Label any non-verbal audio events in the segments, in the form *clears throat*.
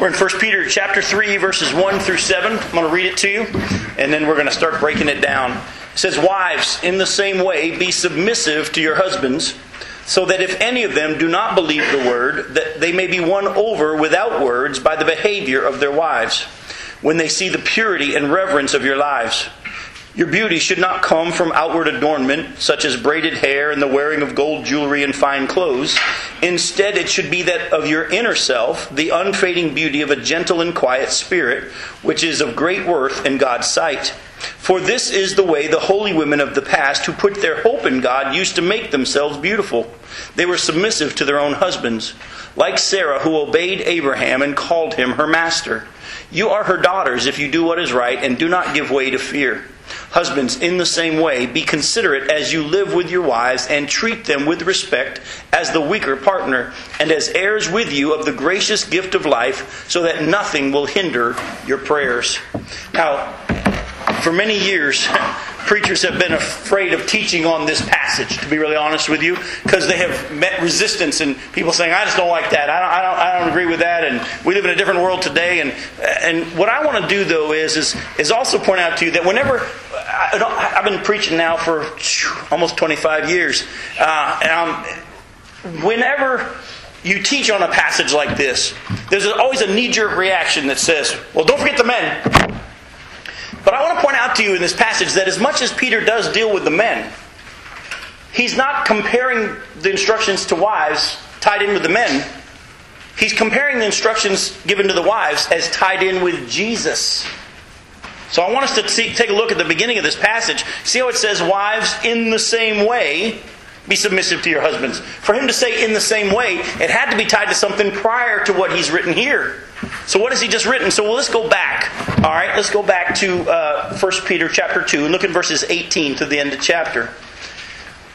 We're in 1 Peter chapter 3, verses 1 through 7. I'm going to read it to you, and then we're going to start breaking it down. It says, Wives, in the same way, be submissive to your husbands, so that if any of them do not believe the word, that they may be won over without words by the behavior of their wives, when they see the purity and reverence of your lives. Your beauty should not come from outward adornment, such as braided hair and the wearing of gold jewelry and fine clothes. Instead, it should be that of your inner self, the unfading beauty of a gentle and quiet spirit, which is of great worth in God's sight. For this is the way the holy women of the past who put their hope in God used to make themselves beautiful. They were submissive to their own husbands, like Sarah, who obeyed Abraham and called him her master. You are her daughters if you do what is right and do not give way to fear. Husbands, in the same way, be considerate as you live with your wives and treat them with respect as the weaker partner and as heirs with you of the gracious gift of life, so that nothing will hinder your prayers. Now, for many years, *laughs* preachers have been afraid of teaching on this passage, to be really honest with you, because they have met resistance and people saying, I just don't like that. I don't, I don't, I don't agree with that. And we live in a different world today. And, and what I want to do, though, is, is, is also point out to you that whenever I, have been preaching now for almost 25 years, uh, whenever you teach on a passage like this, there's always a knee jerk reaction that says, Well, don't forget the men. But I want to point out to you in this passage that as much as Peter does deal with the men, he's not comparing the instructions to wives tied in with the men. He's comparing the instructions given to the wives as tied in with Jesus. So I want us to see, take a look at the beginning of this passage. See how it says, Wives, in the same way, be submissive to your husbands. For him to say in the same way, it had to be tied to something prior to what he's written here. So what has he just written? So well, let's go back. All right, let's go back to uh, 1 Peter chapter 2 and look at verses 18 to the end of chapter.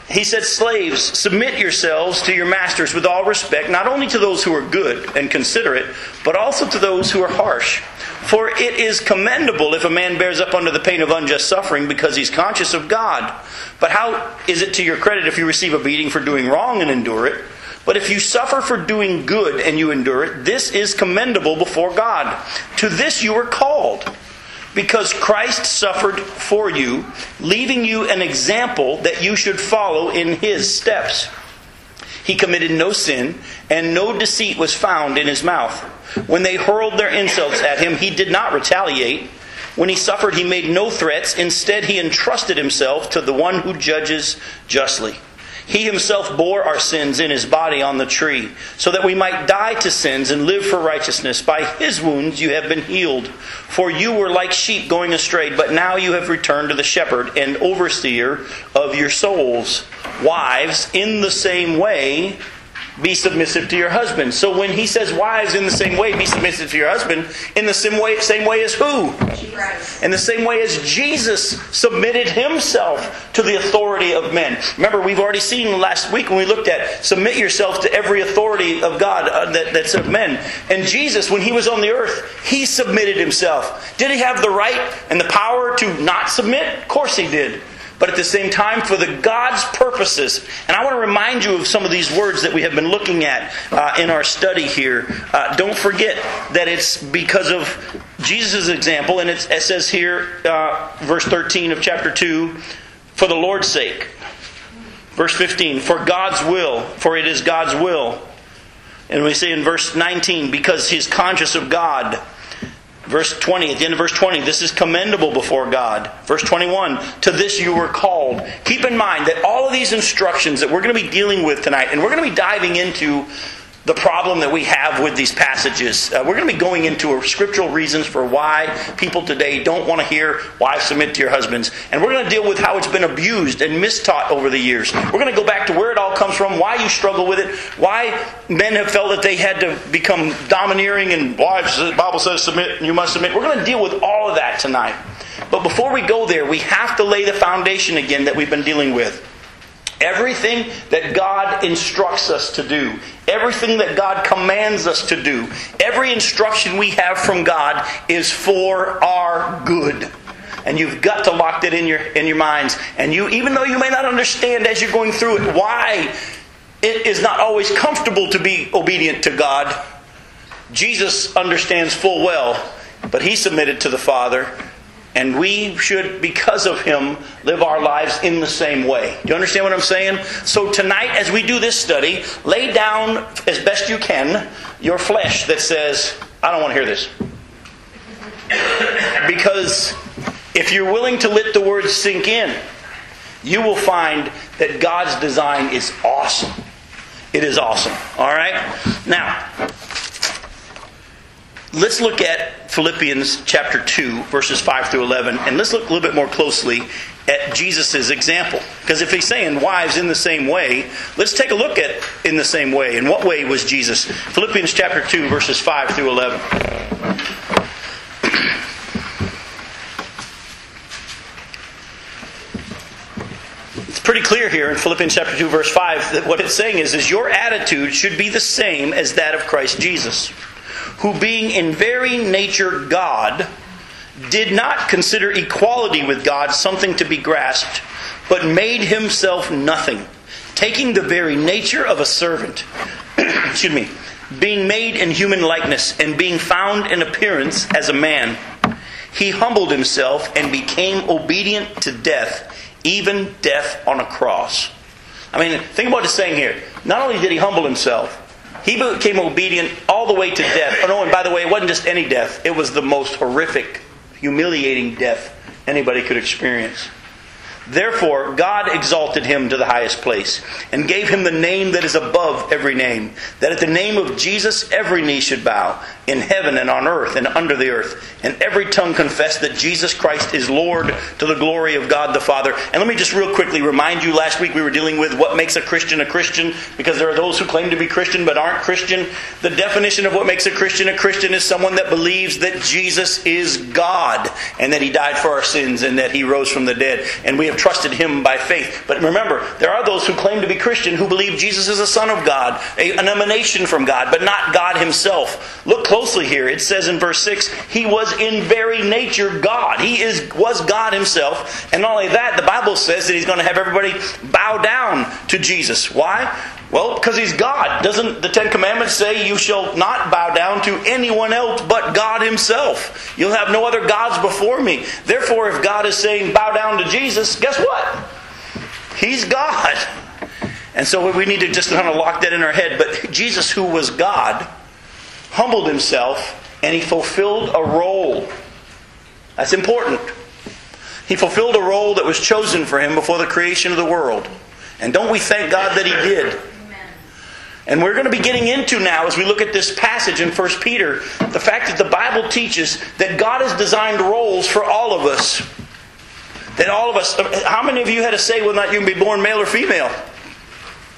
He said, Slaves, submit yourselves to your masters with all respect, not only to those who are good and considerate, but also to those who are harsh. For it is commendable if a man bears up under the pain of unjust suffering because he's conscious of God. But how is it to your credit if you receive a beating for doing wrong and endure it? But if you suffer for doing good and you endure it, this is commendable before God. To this you were called, because Christ suffered for you, leaving you an example that you should follow in his steps. He committed no sin, and no deceit was found in his mouth. When they hurled their insults at him, he did not retaliate. When he suffered, he made no threats. Instead, he entrusted himself to the one who judges justly. He himself bore our sins in his body on the tree, so that we might die to sins and live for righteousness. By his wounds you have been healed. For you were like sheep going astray, but now you have returned to the shepherd and overseer of your souls. Wives, in the same way, be submissive to your husband. So when he says, wives, in the same way, be submissive to your husband, in the same way, same way as who? In the same way as Jesus submitted himself to the authority of men. Remember, we've already seen last week when we looked at submit yourself to every authority of God uh, that, that's of men. And Jesus, when he was on the earth, he submitted himself. Did he have the right and the power to not submit? Of course he did but at the same time for the God's purposes. And I want to remind you of some of these words that we have been looking at uh, in our study here. Uh, don't forget that it's because of Jesus' example, and it says here, uh, verse 13 of chapter 2, for the Lord's sake. Verse 15, for God's will, for it is God's will. And we say in verse 19, because he's conscious of God. Verse 20, at the end of verse 20, this is commendable before God. Verse 21, to this you were called. Keep in mind that all of these instructions that we're going to be dealing with tonight, and we're going to be diving into the problem that we have with these passages. Uh, we're going to be going into scriptural reasons for why people today don't want to hear why submit to your husbands. And we're going to deal with how it's been abused and mistaught over the years. We're going to go back to where it all comes from, why you struggle with it, why men have felt that they had to become domineering and wives, the Bible says submit, and you must submit. We're going to deal with all of that tonight. But before we go there, we have to lay the foundation again that we've been dealing with. Everything that God instructs us to do, everything that God commands us to do, every instruction we have from God is for our good. And you've got to lock that in your in your minds. And you even though you may not understand as you're going through it why it is not always comfortable to be obedient to God, Jesus understands full well, but he submitted to the Father, and we should, because of him, live our lives in the same way. Do you understand what I'm saying? So tonight, as we do this study, lay down as best you can your flesh that says, I don't want to hear this. Because if you're willing to let the words sink in, you will find that God's design is awesome. It is awesome. All right? Now, let's look at Philippians chapter 2, verses 5 through 11, and let's look a little bit more closely at Jesus' example. Because if he's saying wives in the same way, let's take a look at in the same way. In what way was Jesus? Philippians chapter 2, verses 5 through 11. *clears throat* It's pretty clear here in Philippians chapter 2 verse 5 that what it's saying is is your attitude should be the same as that of Christ Jesus, who being in very nature God, did not consider equality with God something to be grasped, but made himself nothing, taking the very nature of a servant. *clears throat* Excuse me. Being made in human likeness and being found in appearance as a man, he humbled himself and became obedient to death even death on a cross. I mean, think about the saying here. Not only did he humble himself, he became obedient all the way to death. Oh, no, and by the way, it wasn't just any death, it was the most horrific, humiliating death anybody could experience. Therefore, God exalted him to the highest place and gave him the name that is above every name, that at the name of Jesus every knee should bow, in heaven and on earth and under the earth, and every tongue confess that Jesus Christ is Lord to the glory of God the Father. And let me just real quickly remind you last week we were dealing with what makes a Christian a Christian, because there are those who claim to be Christian but aren't Christian. The definition of what makes a Christian a Christian is someone that believes that Jesus is God and that he died for our sins and that he rose from the dead. And we have trusted him by faith. But remember, there are those who claim to be Christian who believe Jesus is a son of God, an emanation from God, but not God himself. Look closely here. It says in verse 6, he was in very nature God. He is was God himself. And not only that, the Bible says that he's going to have everybody bow down to Jesus. Why? Well, because he's God. Doesn't the Ten Commandments say you shall not bow down to anyone else but God himself? You'll have no other gods before me. Therefore, if God is saying bow down to Jesus, guess what? He's God. And so we need to just kind of lock that in our head. But Jesus, who was God, humbled himself and he fulfilled a role. That's important. He fulfilled a role that was chosen for him before the creation of the world. And don't we thank God that he did? And we're going to be getting into now, as we look at this passage in 1 Peter, the fact that the Bible teaches that God has designed roles for all of us. That all of us, how many of you had a say whether or not you can be born male or female?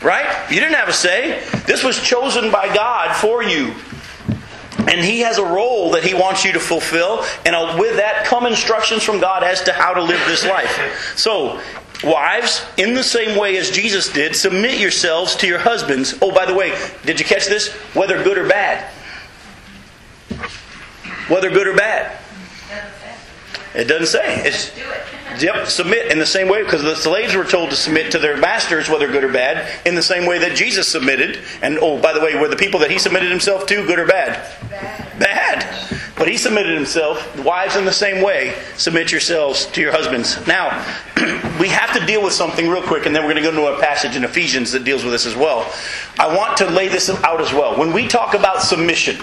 Right? You didn't have a say. This was chosen by God for you. And He has a role that He wants you to fulfill. And with that come instructions from God as to how to live this life. So, wives, in the same way as Jesus did, submit yourselves to your husbands. Oh, by the way, did you catch this? Whether good or bad. Whether good or bad. It doesn't say. It's, Yep, submit in the same way because the slaves were told to submit to their masters, whether good or bad, in the same way that Jesus submitted. And oh, by the way, were the people that he submitted himself to good or bad? Bad. bad. But he submitted himself. Wives, in the same way, submit yourselves to your husbands. Now, *clears throat* we have to deal with something real quick, and then we're going to go into a passage in Ephesians that deals with this as well. I want to lay this out as well. When we talk about submission,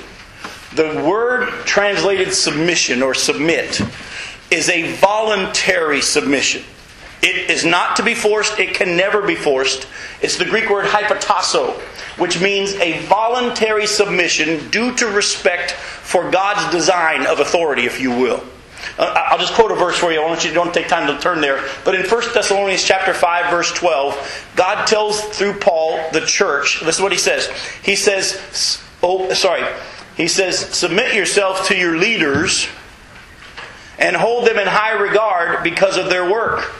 the word translated submission or submit is a voluntary submission. It is not to be forced, it can never be forced. It's the Greek word hypotasso, which means a voluntary submission due to respect for God's design of authority, if you will. Uh, I'll just quote a verse for you. I want you to don't take time to turn there. But in 1 Thessalonians chapter 5, verse 12, God tells through Paul the church, this is what he says. He says, oh, sorry. He says, submit yourself to your leaders and hold them in high regard because of their work.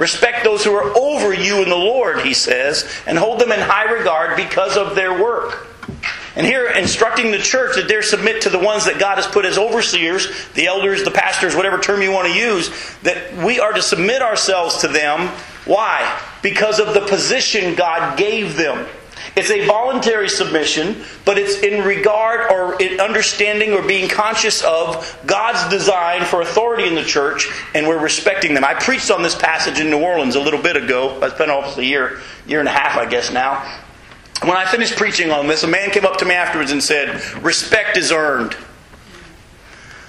Respect those who are over you in the Lord, he says, and hold them in high regard because of their work. And here, instructing the church that they're submit to the ones that God has put as overseers, the elders, the pastors, whatever term you want to use, that we are to submit ourselves to them. Why? Because of the position God gave them. It's a voluntary submission, but it's in regard or in understanding or being conscious of God's design for authority in the church, and we're respecting them. I preached on this passage in New Orleans a little bit ago. It's been almost a year, year and a half, I guess now. When I finished preaching on this, a man came up to me afterwards and said, Respect is earned.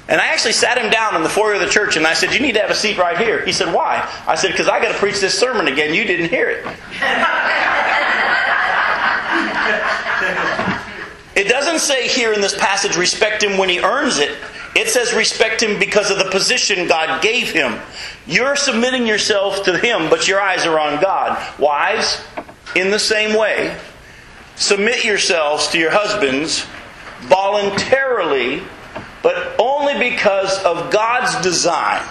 And I actually sat him down in the foyer of the church and I said, You need to have a seat right here. He said, Why? I said, Because I got to preach this sermon again. You didn't hear it. It doesn't say here in this passage, respect him when he earns it. It says respect him because of the position God gave him. You're submitting yourself to him, but your eyes are on God. Wives, in the same way, submit yourselves to your husbands voluntarily, but only because of God's design.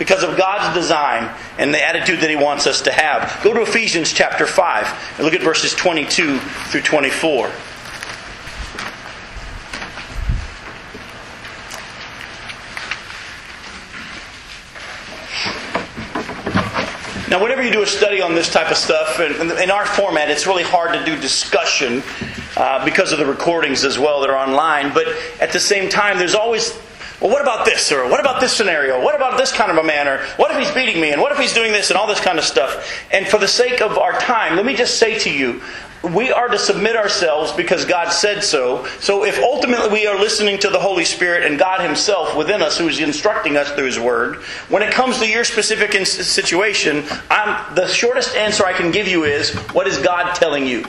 Because of God's design and the attitude that He wants us to have. Go to Ephesians chapter 5 and look at verses 22 through 24. Now, whenever you do a study on this type of stuff, and in our format, it's really hard to do discussion uh, because of the recordings as well that are online. But at the same time, there's always, well, what about this? Or what about this scenario? What about this kind of a man? Or what if he's beating me? And what if he's doing this? And all this kind of stuff. And for the sake of our time, let me just say to you, we are to submit ourselves because God said so. So if ultimately we are listening to the Holy Spirit and God Himself within us who is instructing us through His Word, when it comes to your specific situation, I'm, the shortest answer I can give you is what is God telling you?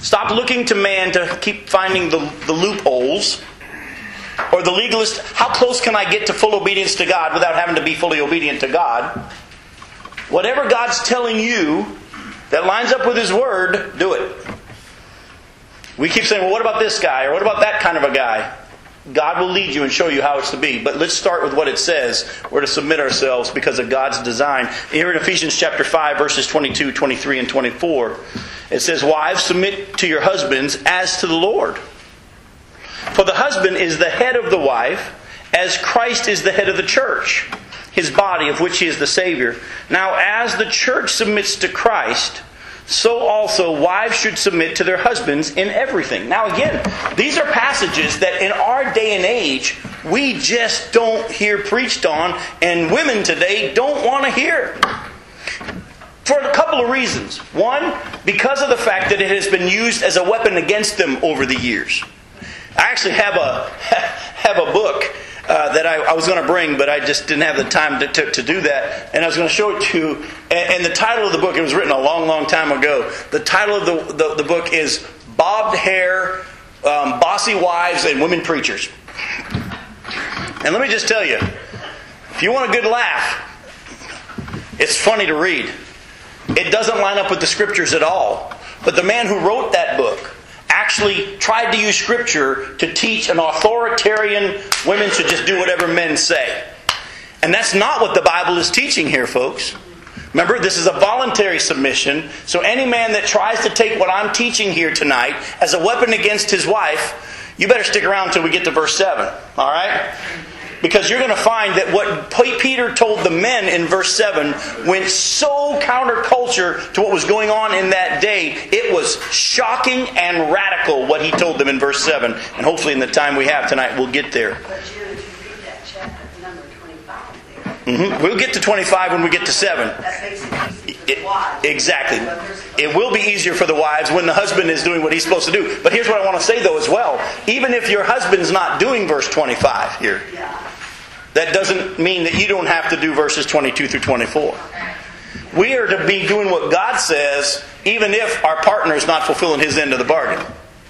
Stop looking to man to keep finding the, the loopholes or the legalist. How close can I get to full obedience to God without having to be fully obedient to God? Whatever God's telling you, that lines up with His Word, do it. We keep saying, well, what about this guy? Or what about that kind of a guy? God will lead you and show you how it's to be. But let's start with what it says. We're to submit ourselves because of God's design. Here in Ephesians chapter 5, verses 22, 23, and 24, it says, Wives, submit to your husbands as to the Lord. For the husband is the head of the wife, as Christ is the head of the church his body, of which he is the Savior. Now, as the church submits to Christ, so also wives should submit to their husbands in everything. Now, again, these are passages that in our day and age, we just don't hear preached on, and women today don't want to hear. For a couple of reasons. One, because of the fact that it has been used as a weapon against them over the years. I actually have a *laughs* have a book uh, that I, I was going to bring, but I just didn't have the time to, to, to do that. And I was going to show it to you. And, and, the title of the book, it was written a long, long time ago. The title of the, the, the book is Bobbed Hair, um, Bossy Wives, and Women Preachers. And let me just tell you if you want a good laugh, it's funny to read. It doesn't line up with the scriptures at all. But the man who wrote that book, actually tried to use Scripture to teach an authoritarian women should just do whatever men say. And that's not what the Bible is teaching here, folks. Remember, this is a voluntary submission. So any man that tries to take what I'm teaching here tonight as a weapon against his wife, you better stick around until we get to verse 7. All right? Because you're going to find that what Peter told the men in verse 7 went so counterculture to what was going on in that day. It was shocking and radical what he told them in verse 7. And hopefully, in the time we have tonight, we'll get there. Mm-hmm. We'll get to 25 when we get to 7. It, exactly. It will be easier for the wives when the husband is doing what he's supposed to do. But here's what I want to say, though, as well. Even if your husband's not doing verse 25 here, that doesn't mean that you don't have to do verses 22 through 24. We are to be doing what God says, even if our partner is not fulfilling his end of the bargain.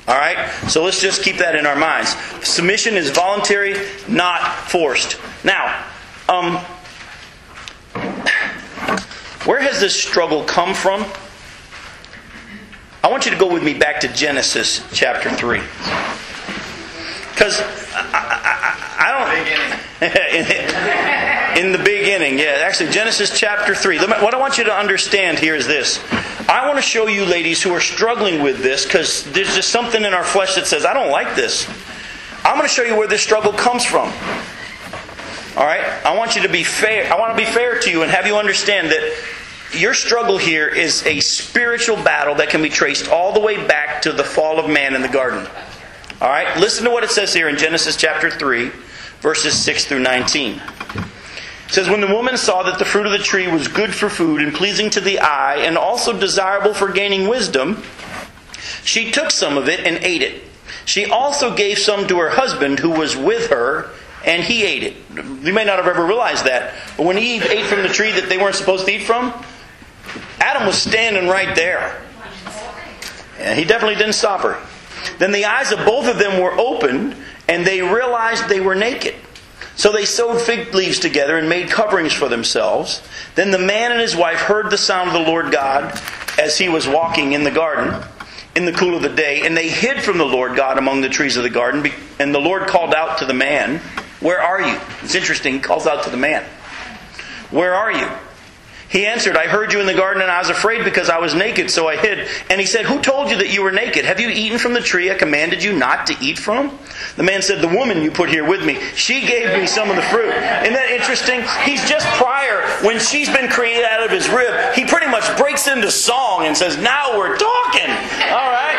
All right? So let's just keep that in our minds. Submission is voluntary, not forced. Now, um, *coughs* where has this struggle come from? I want you to go with me back to Genesis chapter 3. Because I, I, I, don't. *laughs* in, the beginning, yeah. Actually, Genesis chapter 3. What I want you to understand here is this. I want to show you ladies who are struggling with this because there's just something in our flesh that says, I don't like this. I'm going to show you where this struggle comes from. All right? I want you to be fair. I want to be fair to you and have you understand that your struggle here is a spiritual battle that can be traced all the way back to the fall of man in the garden. All right, listen to what it says here in Genesis chapter 3, verses 6 through 19. It says, When the woman saw that the fruit of the tree was good for food and pleasing to the eye and also desirable for gaining wisdom, she took some of it and ate it. She also gave some to her husband who was with her, and he ate it. You may not have ever realized that, but when Eve ate from the tree that they weren't supposed to eat from, Adam was standing right there. And he definitely didn't stop her. Then the eyes of both of them were opened, and they realized they were naked. So they sewed fig leaves together and made coverings for themselves. Then the man and his wife heard the sound of the Lord God as he was walking in the garden in the cool of the day, and they hid from the Lord God among the trees of the garden. And the Lord called out to the man, Where are you? It's interesting, he calls out to the man, Where are you? He answered, I heard you in the garden and I was afraid because I was naked, so I hid. And he said, Who told you that you were naked? Have you eaten from the tree I commanded you not to eat from? The man said, The woman you put here with me, she gave me some of the fruit. Isn't that interesting? He's just prior, when she's been created out of his rib, he pretty much breaks into song and says, Now we're talking. All right?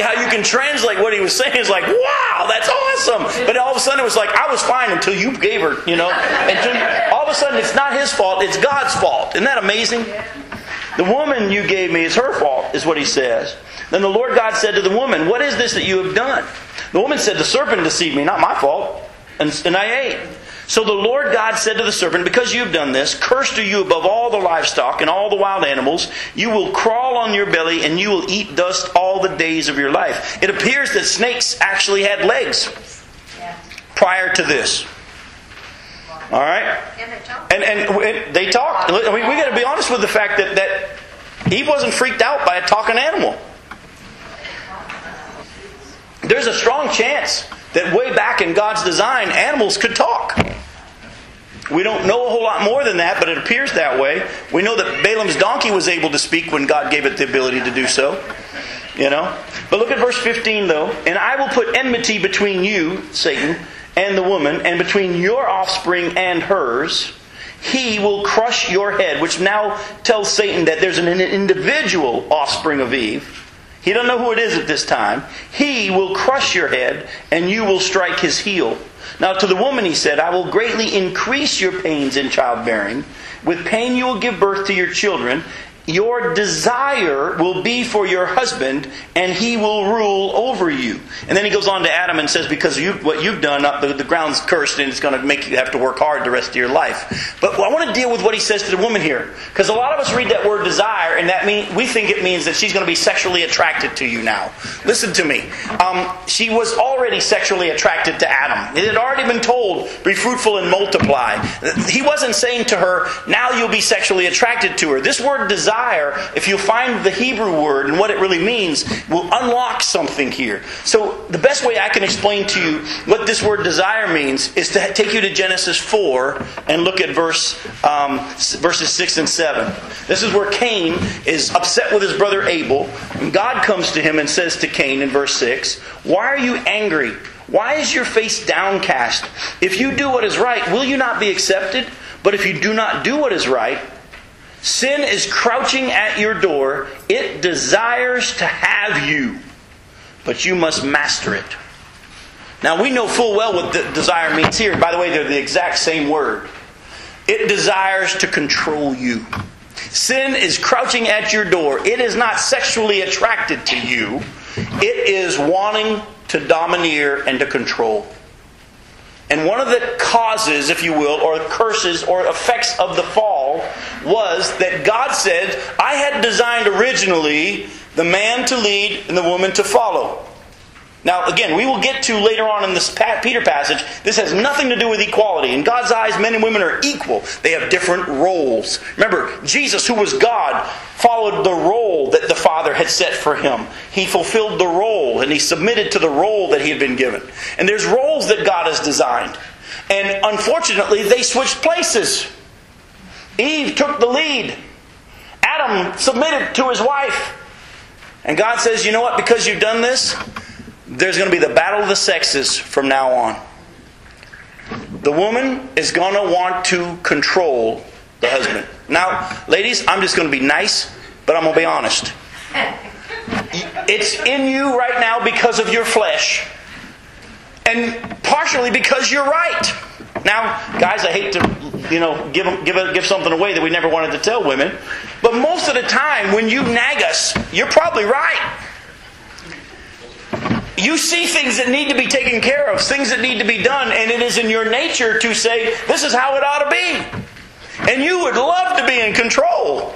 How you can translate what he was saying. It's like, Wow, that's awesome. But all of a sudden it was like, I was fine until you gave her, you know? You, all of a sudden it's not his fault, it's God's fault. Isn't that amazing? The woman you gave me is her fault, is what he says. Then the Lord God said to the woman, What is this that you have done? The woman said, The serpent deceived me, not my fault. And, and I ate. So the Lord God said to the serpent, Because you have done this, cursed are you above all the livestock and all the wild animals. You will crawl on your belly and you will eat dust all the days of your life. It appears that snakes actually had legs prior to this. All right? And, and they talk. I mean, we got to be honest with the fact that, that Eve wasn't freaked out by a talking animal. There's a strong chance that way back in God's design, animals could talk. We don't know a whole lot more than that, but it appears that way. We know that Balaam's donkey was able to speak when God gave it the ability to do so. You know? But look at verse 15 though. And I will put enmity between you, Satan, and the woman, and between your offspring and hers. He will crush your head, which now tells Satan that there's an individual offspring of Eve. He doesn't know who it is at this time. He will crush your head, and you will strike his heel. Now, to the woman he said, I will greatly increase your pains in childbearing. With pain you will give birth to your children. Your desire will be for your husband, and he will rule over you. And then he goes on to Adam and says, Because you, what you've done, uh, the, the ground's cursed, and it's going to make you have to work hard the rest of your life. But I want to deal with what he says to the woman here. Because a lot of us read that word desire, and that mean, we think it means that she's going to be sexually attracted to you now. Listen to me. Um, she was already sexually attracted to Adam. It had already been told, Be fruitful and multiply. He wasn't saying to her, Now you'll be sexually attracted to her. This word desire desire, if you find the Hebrew word and what it really means, will unlock something here. So, the best way I can explain to you what this word desire means is to take you to Genesis 4 and look at verse um, verses 6 and 7. This is where Cain is upset with his brother Abel. And God comes to him and says to Cain in verse 6, Why are you angry? Why is your face downcast? If you do what is right, will you not be accepted? But if you do not do what is right, Sin is crouching at your door. It desires to have you, but you must master it. Now, we know full well what desire means here. By the way, they're the exact same word. It desires to control you. Sin is crouching at your door. It is not sexually attracted to you, it is wanting to domineer and to control. And one of the causes, if you will, or curses or effects of the fall was that God said, I had designed originally the man to lead and the woman to follow. Now, again, we will get to later on in this Peter passage, this has nothing to do with equality. In God's eyes, men and women are equal. They have different roles. Remember, Jesus, who was God, followed the role that the Father had set for him. He fulfilled the role and he submitted to the role that he had been given. And there's roles that God has designed. And unfortunately, they switched places. Eve took the lead. Adam submitted to his wife. And God says, you know what? Because you've done this, there's going to be the battle of the sexes from now on. The woman is going to want to control the husband. Now, ladies, I'm just going to be nice, but I'm going to be honest. It's in you right now because of your flesh, and partially because you're right. Now, guys, I hate to, you know, give give give something away that we never wanted to tell women, but most of the time when you nag us, you're probably right. You see things that need to be taken care of, things that need to be done, and it is in your nature to say, "This is how it ought to be," and you would love to be in control.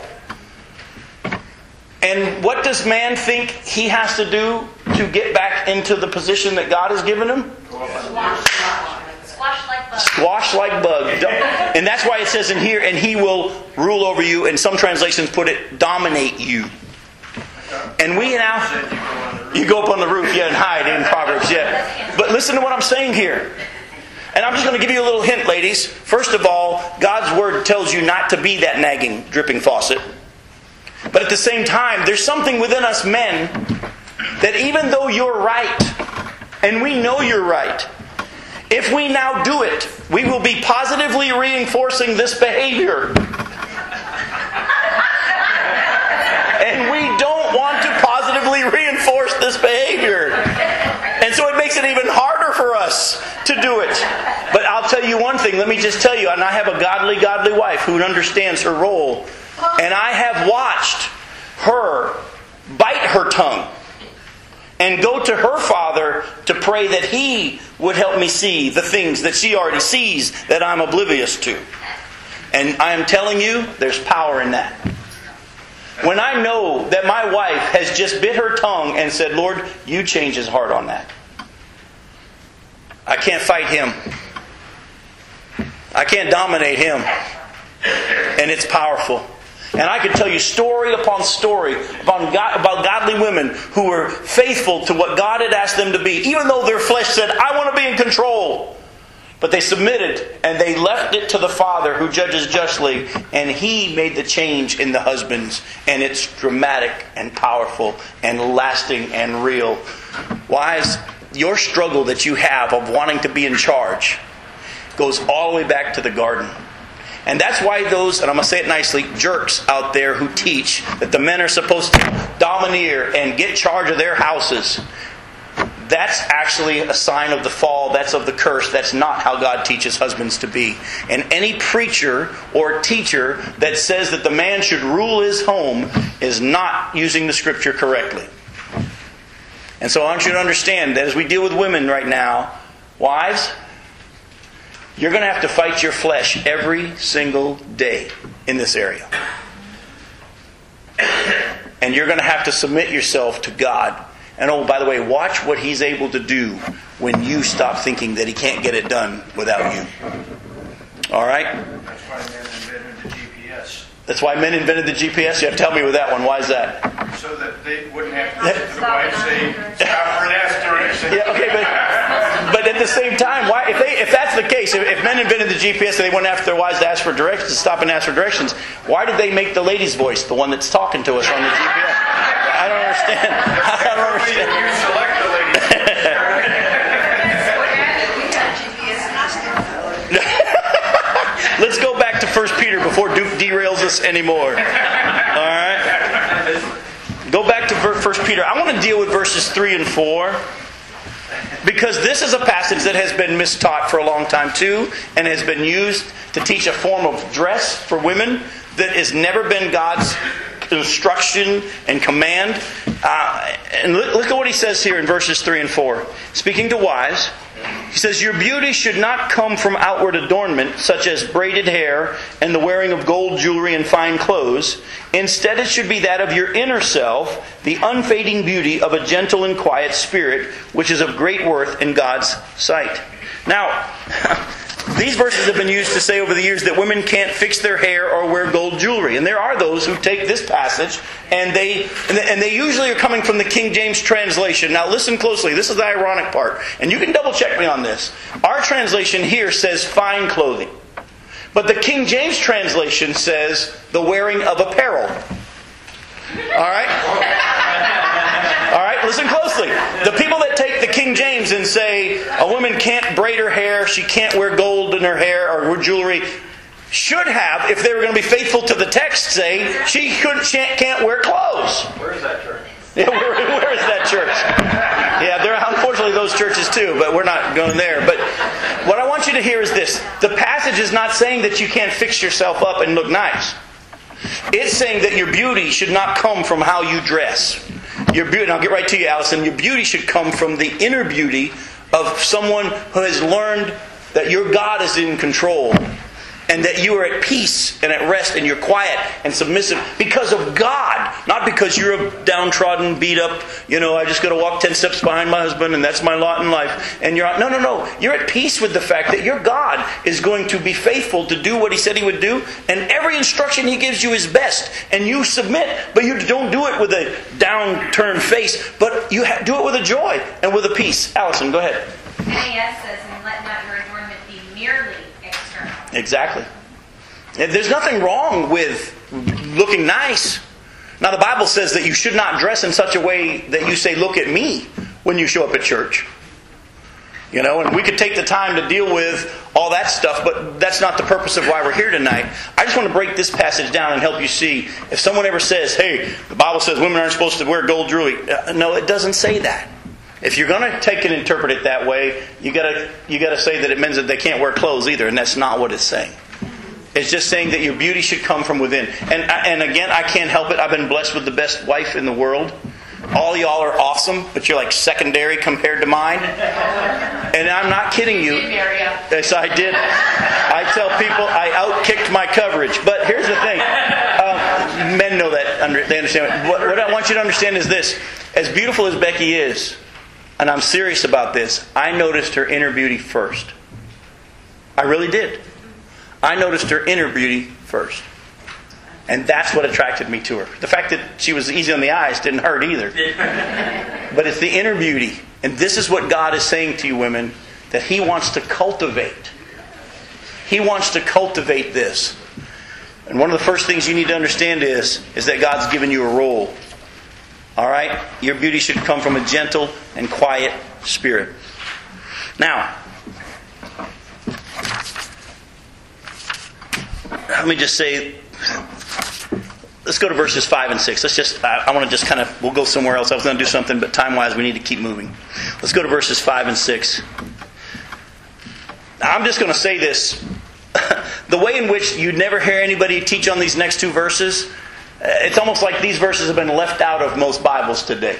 And what does man think he has to do to get back into the position that God has given him? Squash like bug. Squash like bug. And that's why it says in here, and he will rule over you. And some translations put it, dominate you. And we now, you go up on the roof, yeah, and hide in Proverbs, yeah. But listen to what I'm saying here. And I'm just going to give you a little hint, ladies. First of all, God's word tells you not to be that nagging, dripping faucet. But at the same time, there's something within us men that even though you're right, and we know you're right, if we now do it, we will be positively reinforcing this behavior. and we don't want to positively reinforce this behavior. And so it makes it even harder for us to do it. But I'll tell you one thing, let me just tell you, and I have a godly, godly wife who understands her role. And I have watched her bite her tongue and go to her father to pray that he would help me see the things that she already sees that I'm oblivious to. And I am telling you, there's power in that. When I know that my wife has just bit her tongue and said, Lord, you change his heart on that. I can't fight him. I can't dominate him. And it's powerful. And I could tell you story upon story about, God, about godly women who were faithful to what God had asked them to be, even though their flesh said, I want to be in control. But they submitted and they left it to the Father who judges justly, and He made the change in the husbands. And it's dramatic and powerful and lasting and real. Wives, your struggle that you have of wanting to be in charge goes all the way back to the garden. And that's why those, and I'm going to say it nicely, jerks out there who teach that the men are supposed to domineer and get charge of their houses. That's actually a sign of the fall. That's of the curse. That's not how God teaches husbands to be. And any preacher or teacher that says that the man should rule his home is not using the scripture correctly. And so I want you to understand that as we deal with women right now, wives, you're going to have to fight your flesh every single day in this area. And you're going to have to submit yourself to God. And oh, by the way, watch what He's able to do when you stop thinking that He can't get it done without you. All right? That's why men invented the GPS. That's why men invented the GPS. You have to tell me with that one. Why is that? So that they wouldn't have to listen to the wife say, stop for an direction. Yeah, okay, but but at the same time, why if they if that's the case, if, if men invented the GPS and they went after their wives to ask for directions, to stop and ask for directions, why did they make the lady's voice the one that's talking to us on the GPS? I don't understand. *laughs* I don't understand. You select the lady. *laughs* Let's go back to 1 Peter before Duke derails us anymore. All right? Go back to 1 Peter. I want to deal with verses 3 and 4 because this is a passage that has been mistaught for a long time too and has been used to teach a form of dress for women that has never been God's instruction and command. Uh, and look, look at what he says here in verses 3 and 4. Speaking to wives, he says, Your beauty should not come from outward adornment, such as braided hair and the wearing of gold jewelry and fine clothes. Instead, it should be that of your inner self, the unfading beauty of a gentle and quiet spirit, which is of great worth in God's sight. Now, *laughs* these verses have been used to say over the years that women can't fix their hair or wear gold jewelry. And there are those who take this passage and they and they usually are coming from the King James translation. Now listen closely. This is the ironic part. And you can double check me on this. Our translation here says fine clothing. But the King James translation says the wearing of apparel. All right? All right, listen closely. The and say a woman can't braid her hair, she can't wear gold in her hair or wear jewelry, should have, if they were going to be faithful to the text, say she couldn't, can't wear clothes. Where is that church? *laughs* Yeah, where, where is that church? Yeah, there are unfortunately those churches too, but we're not going there. But what I want you to hear is this: the passage is not saying that you can't fix yourself up and look nice. It's saying that your beauty should not come from how you dress. Your beauty, I'll get right to you, Allison. Your beauty should come from the inner beauty of someone who has learned that your God is in control and that you are at peace and at rest and you're quiet and submissive because of God, not because you're a downtrodden, beat up, you know, I just got to walk 10 steps behind my husband and that's my lot in life. And you're no, no, no. You're at peace with the fact that your God is going to be faithful to do what he said he would do and every instruction he gives you is best and you submit, but you don't do it with a downturned face, but you do it with a joy and with a peace. Allison, go ahead. Says, and let not your adornment be merely. Exactly. There's nothing wrong with looking nice. Now, the Bible says that you should not dress in such a way that you say, Look at me, when you show up at church. You know, and we could take the time to deal with all that stuff, but that's not the purpose of why we're here tonight. I just want to break this passage down and help you see. If someone ever says, hey, the Bible says women aren't supposed to wear gold jewelry, uh, no, it doesn't say that. If you're going to take and interpret it that way, you got to you got to say that it means that they can't wear clothes either, and that's not what it's saying. It's just saying that your beauty should come from within. And and again, I can't help it. I've been blessed with the best wife in the world. All y'all are awesome, but you're like secondary compared to mine. And I'm not kidding you. Yes, I did. I tell people I outkicked my coverage. But here's the thing: um, men know that. Under, they understand. What, what I want you to understand is this: as beautiful as Becky is, and I'm serious about this, I noticed her inner beauty first. I really did. I noticed her inner beauty first. And that's what attracted me to her. The fact that she was easy on the eyes didn't hurt either. *laughs* but it's the inner beauty. And this is what God is saying to you, women, that He wants to cultivate. He wants to cultivate this. And one of the first things you need to understand is, is that God's given you a role. All right? Your beauty should come from a gentle and quiet spirit. Now, let me just say let's go to verses 5 and 6 let's just i, I want to just kind of we'll go somewhere else. I was going to do something but time wise we need to keep moving. Let's go to verses 5 and 6 i'm just going to say this. *laughs* The way in which you never hear anybody teach on these next two verses Uh, it's almost like these verses have been left out of most bibles today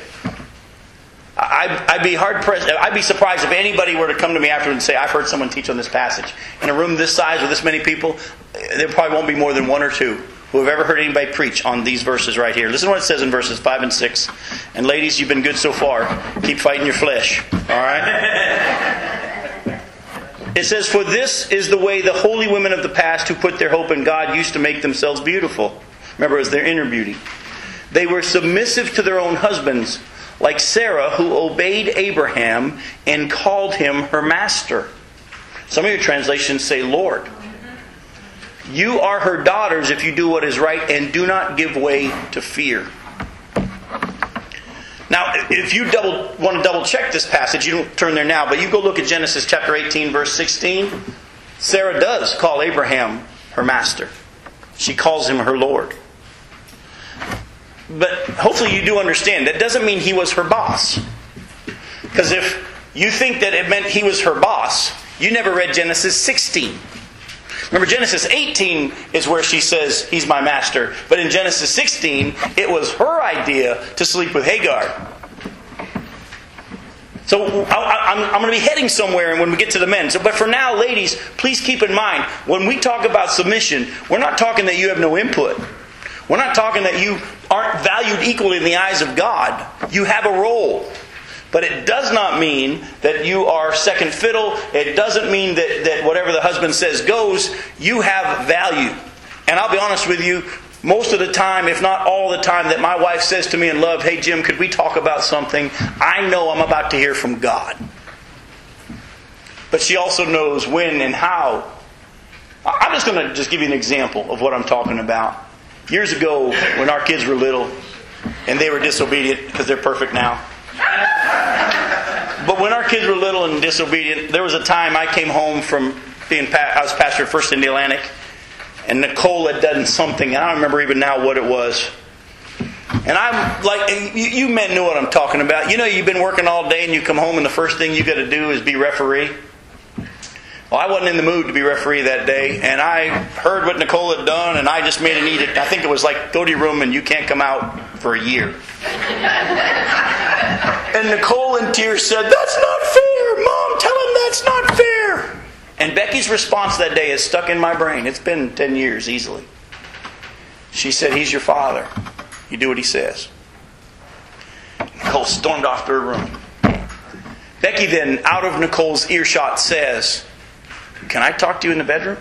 I'd, I'd, be hard pressed. I'd be surprised if anybody were to come to me afterwards and say, "I've heard someone teach on this passage." In a room this size with this many people, uh, there probably won't be more than one or two who have ever heard anybody preach on these verses right here. Listen to what it says in verses five and six. And ladies, you've been good so far. Keep fighting your flesh. All right. *laughs* It says, "For this is the way the holy women of the past who put their hope in God used to make themselves beautiful." Remember, it was their inner beauty. They were submissive to their own husbands like Sarah, who obeyed Abraham and called him her master. Some of your translations say Lord. You are her daughters if you do what is right and do not give way to fear. Now, if you double, want to double check this passage, you don't turn there now, but you go look at Genesis chapter 18, verse 16. Sarah does call Abraham her master, she calls him her Lord. But hopefully you do understand that doesn't mean he was her boss. Because if you think that it meant he was her boss, you never read Genesis 16. Remember, Genesis 18 is where she says, He's my master. But in Genesis 16, it was her idea to sleep with Hagar. So I, am going to be heading somewhere when we get to the men. So, but for now, ladies, please keep in mind when we talk about submission, we're not talking that you have no input. We're not talking that you aren't valued equally in the eyes of God. You have a role. But it does not mean that you are second fiddle. It doesn't mean that, that whatever the husband says goes. You have value. And I'll be honest with you, most of the time, if not all the time, that my wife says to me in love, Hey, Jim, could we talk about something? I know I'm about to hear from God. But she also knows when and how. I'm just going to just give you an example of what I'm talking about. Years ago, when our kids were little and they were disobedient, because they're perfect now. But when our kids were little and disobedient, there was a time I came home from being, I was pastor first in the Atlantic, and Nicole had done something. And I don't remember even now what it was. And I'm like, you, you men know what I'm talking about. You know, you've been working all day and you come home and the first thing you got to do is be referee. Well, I wasn't in the mood to be referee that day, and I heard what Nicole had done, and I just made an edict. I think it was like, go to your room and you can't come out for a year. and Nicole in tears said, That's not fair. Mom, tell him that's not fair. And Becky's response that day is stuck in my brain. It's been 10 years easily. She said, He's your father. You do what he says. Nicole stormed off to her room. Becky then, out of Nicole's earshot, says, Can I talk to you in the bedroom?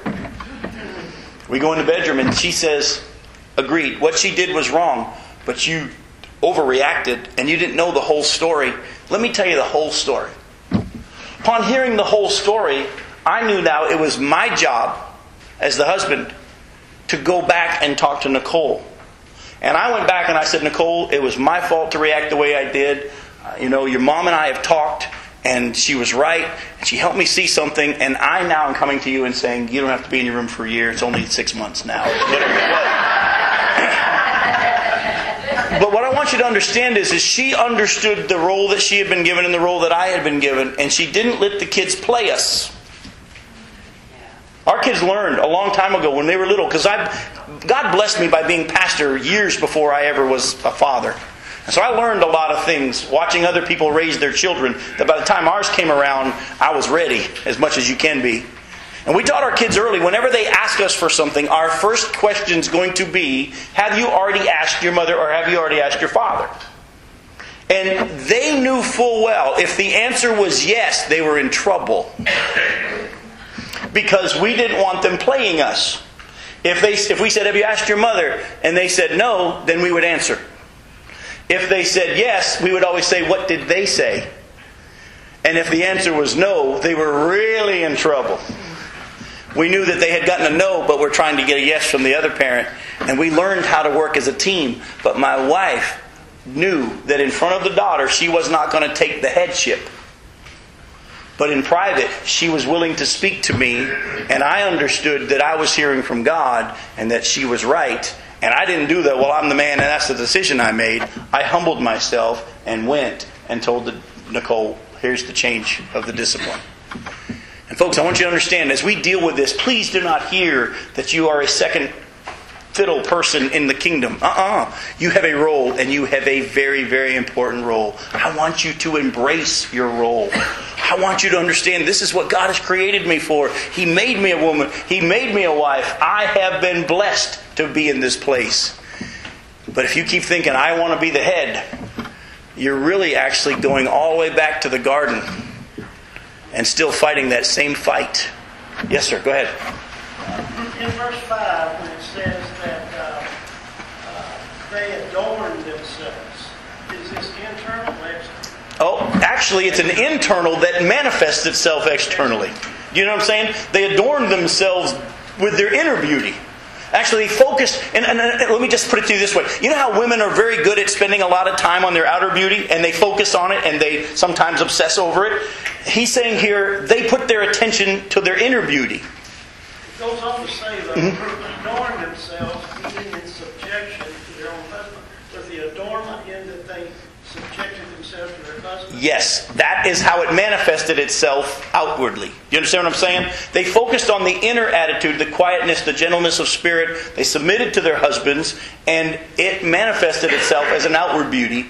We go in the bedroom and she says, Agreed. What she did was wrong, but you overreacted and you didn't know the whole story. Let me tell you the whole story. Upon hearing the whole story, I knew now it was my job as the husband to go back and talk to Nicole. And I went back and I said, Nicole, it was my fault to react the way I did. Uh, you know, your mom and I have talked, and she was right, and she helped me see something, and I now am coming to you and saying, you don't have to be in your room for a year, it's only six months now. *laughs* but what I want you to understand is, is she understood the role that she had been given and the role that I had been given, and she didn't let the kids play us. Our kids learned a long time ago when they were little, because I, God blessed me by being pastor years before I ever was a father. And so I learned a lot of things watching other people raise their children that by the time ours came around, I was ready as much as you can be. And we taught our kids early whenever they ask us for something, our first question is going to be Have you already asked your mother or have you already asked your father? And they knew full well if the answer was yes, they were in trouble. Because we didn't want them playing us. If, they, if we said, Have you asked your mother? and they said no, then we would answer. If they said yes, we would always say, What did they say? And if the answer was no, they were really in trouble. We knew that they had gotten a no, but we're trying to get a yes from the other parent. And we learned how to work as a team. But my wife knew that in front of the daughter, she was not going to take the headship. But in private, she was willing to speak to me, and I understood that I was hearing from God and that she was right. And I didn't do that, well, I'm the man and that's the decision I made. I humbled myself and went and told Nicole, here's the change of the discipline. And folks, I want you to understand as we deal with this, please do not hear that you are a second fiddle person in the kingdom. Uh uh-uh. uh You have a role, and you have a very, very important role. I want you to embrace your role. I want you to understand this is what God has created me for. He made me a woman, He made me a wife. I have been blessed to be in this place. But if you keep thinking, I want to be the head, you're really actually going all the way back to the garden and still fighting that same fight. Yes, sir, go ahead. In verse 5, when it says they adorn themselves, is this internal or external? Oh, actually, it's an internal that manifests itself externally. You know what I'm saying? They adorn themselves with their inner beauty. Actually, they focus, and, and, and, let me just put it to you this way. You know how women are very good at spending a lot of time on their outer beauty, and they focus on it, and they sometimes obsess over it? He's saying here, they put their attention to their inner beauty. It goes on to say, though, mm-hmm. adorn themselves, being in subjection to their own husband, with the adornment in that they subjected themselves to their husband. Yes, that is how it manifested itself outwardly. You understand what I'm saying? They focused on the inner attitude, the quietness, the gentleness of spirit. They submitted to their husbands, and it manifested itself as an outward beauty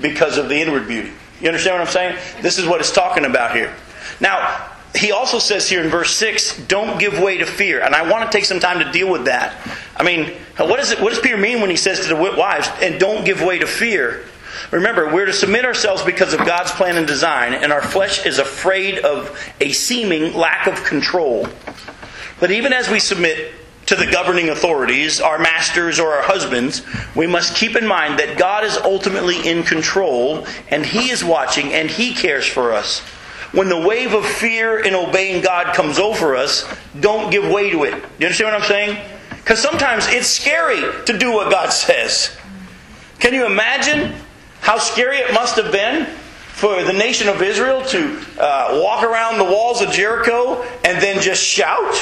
because of the inward beauty. You understand what I'm saying? This is what it's talking about here. Now, he also says here in verse 6, don't give way to fear. And I want to take some time to deal with that. I mean, what, is it, what does Peter mean when he says to the wives, and don't give way to fear? Remember, we're to submit ourselves because of God's plan and design, and our flesh is afraid of a seeming lack of control. But even as we submit to the governing authorities, our masters or our husbands, we must keep in mind that God is ultimately in control, and He is watching, and He cares for us. When the wave of fear in obeying God comes over us, don't give way to it. Do you understand what I'm saying? Because sometimes it's scary to do what God says. Can you imagine how scary it must have been for the nation of Israel to uh, walk around the walls of Jericho and then just shout?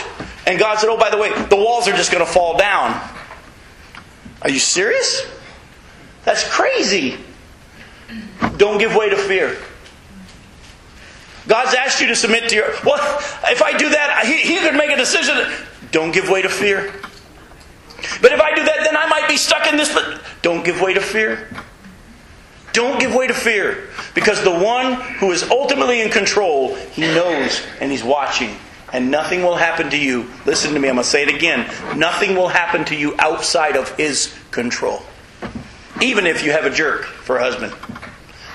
And God said, Oh, by the way, the walls are just going to fall down. Are you serious? That's crazy. Don't give way to fear. God's asked you to submit to your. Well, if I do that, he, he could make a decision. Don't give way to fear. But if I do that, then I might be stuck in this. But don't give way to fear. Don't give way to fear. Because the one who is ultimately in control, he knows and he's watching. And nothing will happen to you. Listen to me, I'm going to say it again. Nothing will happen to you outside of his control. Even if you have a jerk for a husband.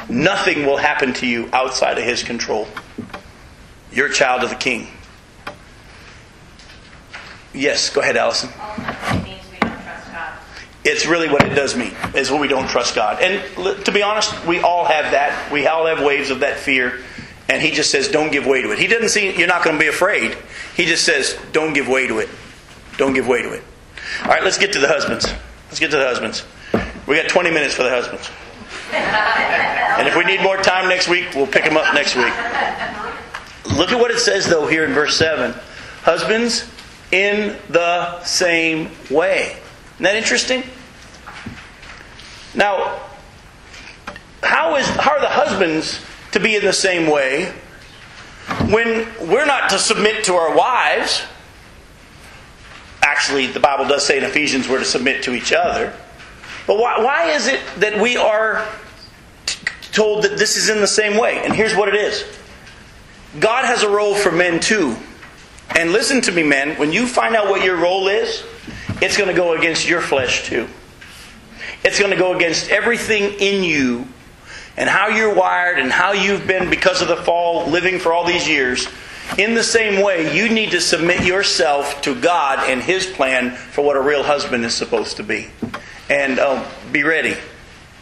Nothing will happen to you outside of his control. You're a child of the king. Yes, go ahead, Allison. Um, Ultimately, it means we don't trust God. It's really what it does mean, is when we don't trust God. And to be honest, we all have that. We all have waves of that fear. And he just says, don't give way to it. He doesn't see you're not going to be afraid. He just says, don't give way to it. Don't give way to it. All right, let's get to the husbands. Let's get to the husbands. We got 20 minutes for the husbands. And if we need more time next week, we'll pick them up next week. Look at what it says, though, here in verse 7. Husbands, in the same way. Isn't that interesting? Now, how, is, how are the husbands to be in the same way when we're not to submit to our wives? Actually, the Bible does say in Ephesians we're to submit to each other. But why, why is it that we are t- told that this is in the same way? And here's what it is God has a role for men too. And listen to me, men, when you find out what your role is, it's going to go against your flesh too. It's going to go against everything in you and how you're wired and how you've been because of the fall living for all these years. In the same way, you need to submit yourself to God and His plan for what a real husband is supposed to be. And um, be ready.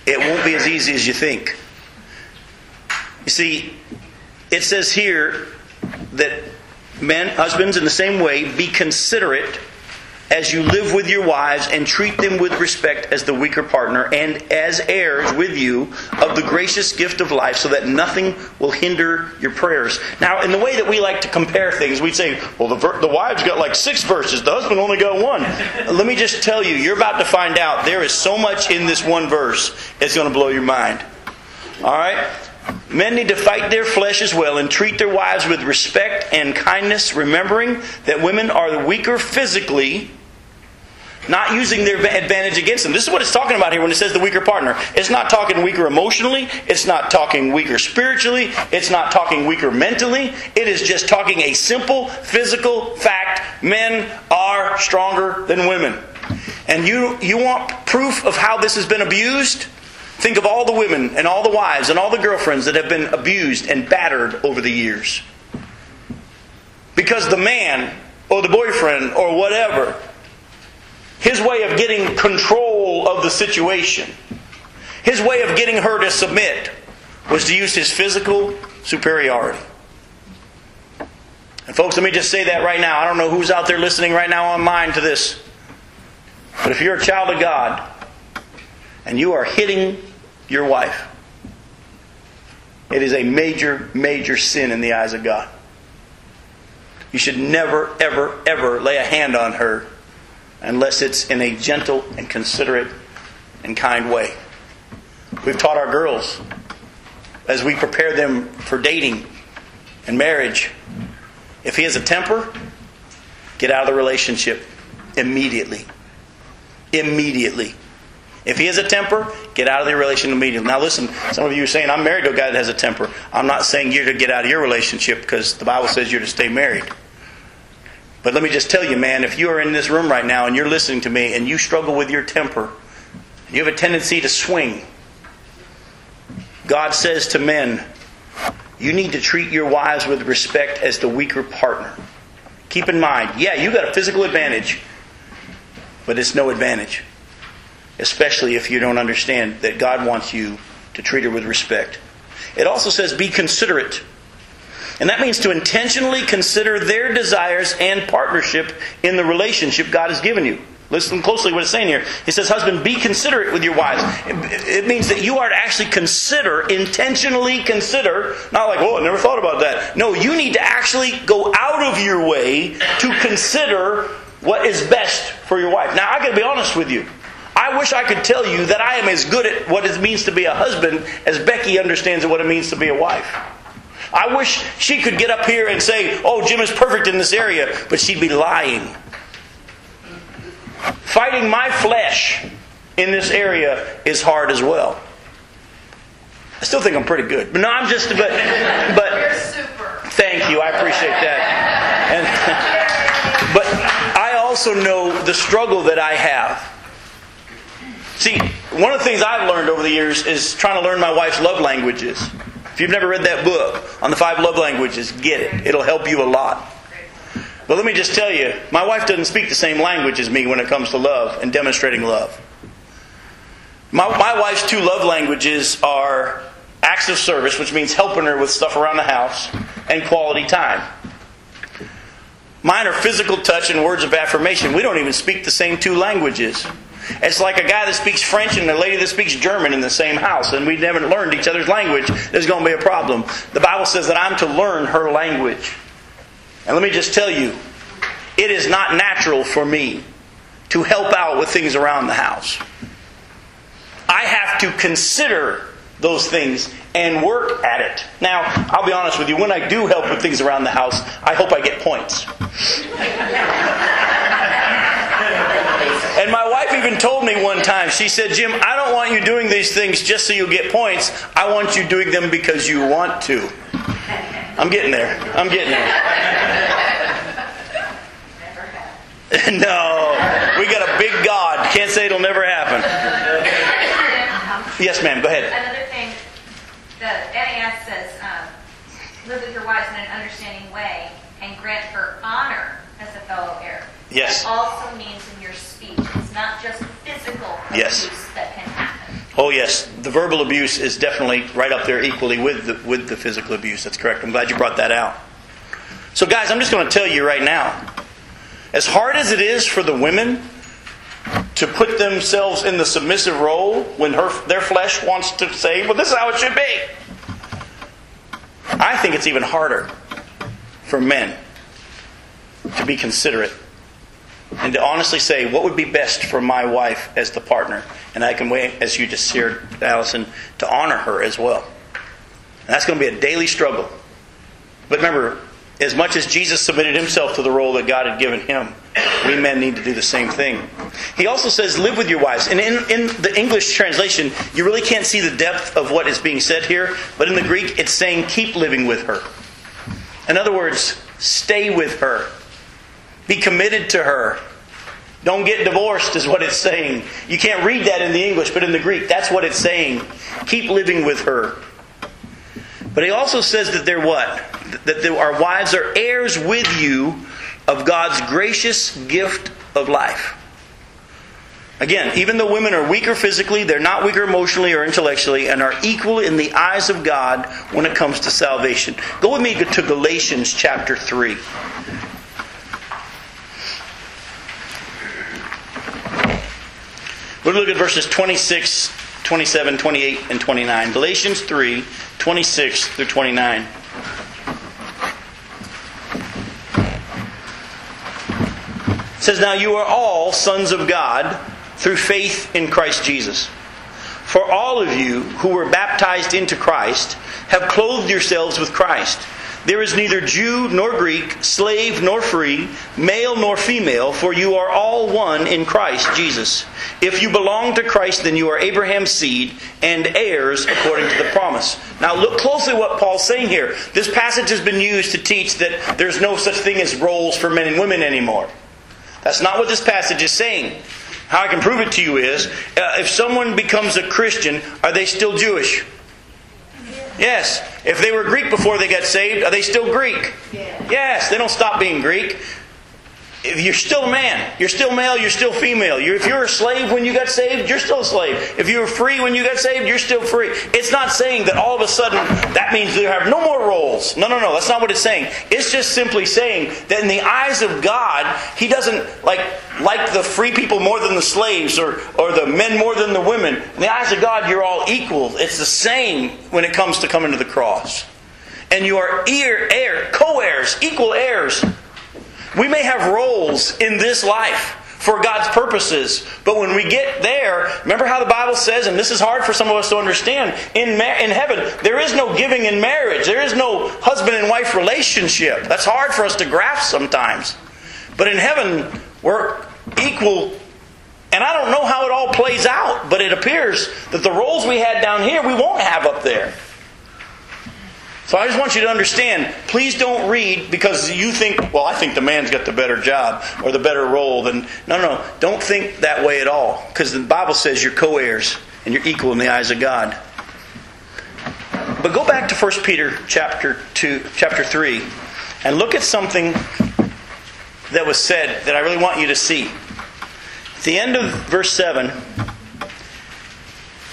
It won't be as easy as you think. You see, it says here that men, husbands, in the same way, be considerate as you live with your wives and treat them with respect as the weaker partner and as heirs with you of the gracious gift of life so that nothing will hinder your prayers. Now, in the way that we like to compare things, we'd say, well, the, ver- the wives got like six verses, the husband only got one. Let me just tell you, you're about to find out there is so much in this one verse, it's going to blow your mind. All right? Men need to fight their flesh as well and treat their wives with respect and kindness, remembering that women are weaker physically, not using their advantage against them. This is what it's talking about here when it says the weaker partner. It's not talking weaker emotionally, it's not talking weaker spiritually, it's not talking weaker mentally. It is just talking a simple physical fact men are stronger than women. And you, you want proof of how this has been abused? Think of all the women and all the wives and all the girlfriends that have been abused and battered over the years. Because the man or the boyfriend or whatever, his way of getting control of the situation, his way of getting her to submit, was to use his physical superiority. And folks, let me just say that right now. I don't know who's out there listening right now online to this. But if you're a child of God and you are hitting your wife, it is a major, major sin in the eyes of God. You should never, ever, ever lay a hand on her unless it's in a gentle and considerate and kind way. We've taught our girls as we prepare them for dating and marriage. If he has a temper, get out of the relationship immediately. Immediately. If he has a temper, get out of the relationship immediately. Now, listen, some of you are saying, I'm married to a guy that has a temper. I'm not saying you're to get out of your relationship because the Bible says you're to stay married. But let me just tell you, man, if you are in this room right now and you're listening to me and you struggle with your temper, you have a tendency to swing. God says to men, you need to treat your wives with respect as the weaker partner. Keep in mind, yeah, you got a physical advantage, but it's no advantage. Especially if you don't understand that God wants you to treat her with respect. It also says be considerate. And that means to intentionally consider their desires and partnership in the relationship God has given you. Listen closely what it's saying here. He says, Husband, be considerate with your wives. It means that you are to actually consider, intentionally consider, not like, oh, I never thought about that. No, you need to actually go out of your way to consider what is best for your wife. Now, I got to be honest with you. I wish I could tell you that I am as good at what it means to be a husband as Becky understands what it means to be a wife. I wish she could get up here and say, Oh, Jim is perfect in this area, but she'd be lying. Fighting my flesh in this area is hard as well. I still think I'm pretty good. But no, I'm just but but You're super. thank you. I appreciate that. And *laughs* but I also know the struggle that I have. See, one of the things I've learned over the years is trying to learn my wife's love languages. If you've never read that book on the five love languages, get it. It'll help you a lot. But let me just tell you, my wife doesn't speak the same language as me when it comes to love and demonstrating love. My, my wife's two love languages are acts of service, which means helping her with stuff around the house, and quality time. Mine are physical touch and words of affirmation. We don't even speak the same two languages. It's like a guy that speaks French and a lady that speaks German in the same house, and we've never learned each other's language. There's going to be a problem. The Bible says that I'm to learn her language. And let me just tell you, it is not natural for me to help out with things around the house. I have to consider those things and work at it. Now, I'll be honest with you, when I do help with things around the house, I hope I get points. *laughs* And my wife even told me one time, she said, Jim, I don't want you doing these things just so you get points. I want you doing them because you want to. I'm getting there. I'm getting there. *laughs* no, we got a big God. Can't say it'll never happen. Yes, ma'am. Go ahead. Another thing, the NAS says, um, live with your wives in an understanding way and grant her honor as a fellow heir. Yes. It also means in your speech. It's not just physical Yes. abuse that can happen. Oh yes, the verbal abuse is definitely right up there equally with the, with the physical abuse. That's correct. I'm glad you brought that out. So guys, I'm just going to tell you right now. As hard as it is for the women to put themselves in the submissive role when her their flesh wants to say, "Well, this is how it should be." I think it's even harder for men to be considerate and to honestly say what would be best for my wife as the partner. And I can wait, as you just shared, Allison, to honor her as well. And that's going to be a daily struggle. But remember, as much as Jesus submitted himself to the role that God had given him, we men need to do the same thing. He also says, live with your wives. And in, in the English translation, you really can't see the depth of what is being said here, but in the Greek, it's saying, keep living with her. In other words, stay with her. Be committed to her. Don't get divorced, is what it's saying. You can't read that in the English, but in the Greek, that's what it's saying. Keep living with her. But he also says that they're what? That our wives are heirs with you of God's gracious gift of life. Again, even though women are weaker physically, they're not weaker emotionally or intellectually, and are equal in the eyes of God when it comes to salvation. Go with me to Galatians chapter 3. We're going to look at verses 26, 27, 28, and 29. Galatians 3, 26 through 29. It says, Now you are all sons of God through faith in Christ Jesus. For all of you who were baptized into Christ have clothed yourselves with Christ. There is neither Jew nor Greek, slave nor free, male nor female, for you are all one in Christ Jesus. If you belong to Christ, then you are Abraham's seed and heirs according to the promise. Now look closely what Paul's saying here. This passage has been used to teach that there's no such thing as roles for men and women anymore. That's not what this passage is saying. How I can prove it to you is uh, if someone becomes a Christian, are they still Jewish? Yes. If they were Greek before they got saved, are they still Greek? Yes. They don't stop being Greek. If you're still a man. You're still male, you're still female. You're, if you're a slave when you got saved, you're still a slave. If you were free when you got saved, you're still free. It's not saying that all of a sudden that means you have no more roles. No, no, no. That's not what it's saying. It's just simply saying that in the eyes of God, He doesn't like like the free people more than the slaves or, or the men more than the women. In the eyes of God, you're all equal. It's the same when it comes to coming to the cross. And you are ear, heir, co-heirs, equal heirs we may have roles in this life for God's purposes, but when we get there, remember how the Bible says, and this is hard for some of us to understand, in, in heaven, there is no giving in marriage. There is no husband and wife relationship. That's hard for us to grasp sometimes. But in heaven, we're equal and I don't know how it all plays out, but it appears that the roles we had down here, we won't have up there. So I just want you to understand, please don't read because you think, well, I think the man's got the better job or the better role than. No, no, no. don't think that way at all. Because the Bible says you're co heirs and you're equal in the eyes of God. But go back to 1 Peter chapter 2, chapter 3, and look at something that was said that I really want you to see. At the end of verse 7,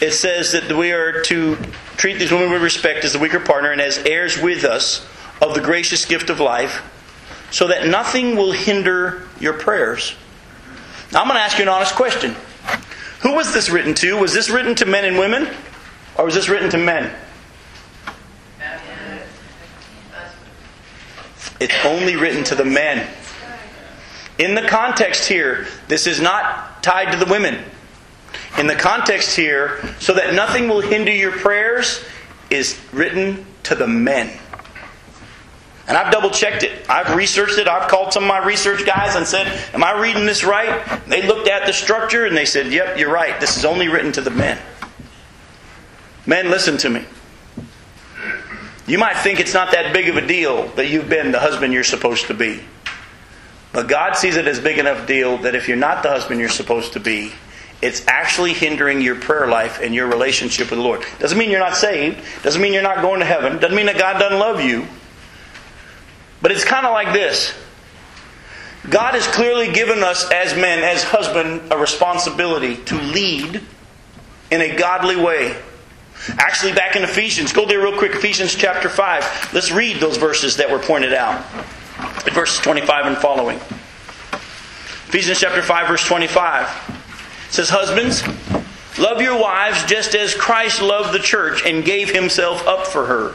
it says that we are to treat these women with respect as the weaker partner and as heirs with us of the gracious gift of life, so that nothing will hinder your prayers. Now, I'm going to ask you an honest question. Who was this written to? Was this written to men and women? Or was this written to men? It's only written to the men. In the context here, this is not tied to the women in the context here, so that nothing will hinder your prayers, is written to the men. And I've double checked it. I've researched it. I've called some of my research guys and said, Am I reading this right? They looked at the structure and they said, Yep, you're right. This is only written to the men. Men, listen to me. You might think it's not that big of a deal that you've been the husband you're supposed to be. But God sees it as big enough deal that if you're not the husband you're supposed to be, it's actually hindering your prayer life and your relationship with the Lord. Doesn't mean you're not saved. Doesn't mean you're not going to heaven. Doesn't mean that God doesn't love you. But it's kind of like this. God has clearly given us as men, as husband, a responsibility to lead in a godly way. Actually, back in Ephesians, go there real quick, Ephesians chapter 5. Let's read those verses that were pointed out. Verses 25 and following. Ephesians chapter 5, verse 25 says, Husbands, love your wives just as Christ loved the church and gave himself up for her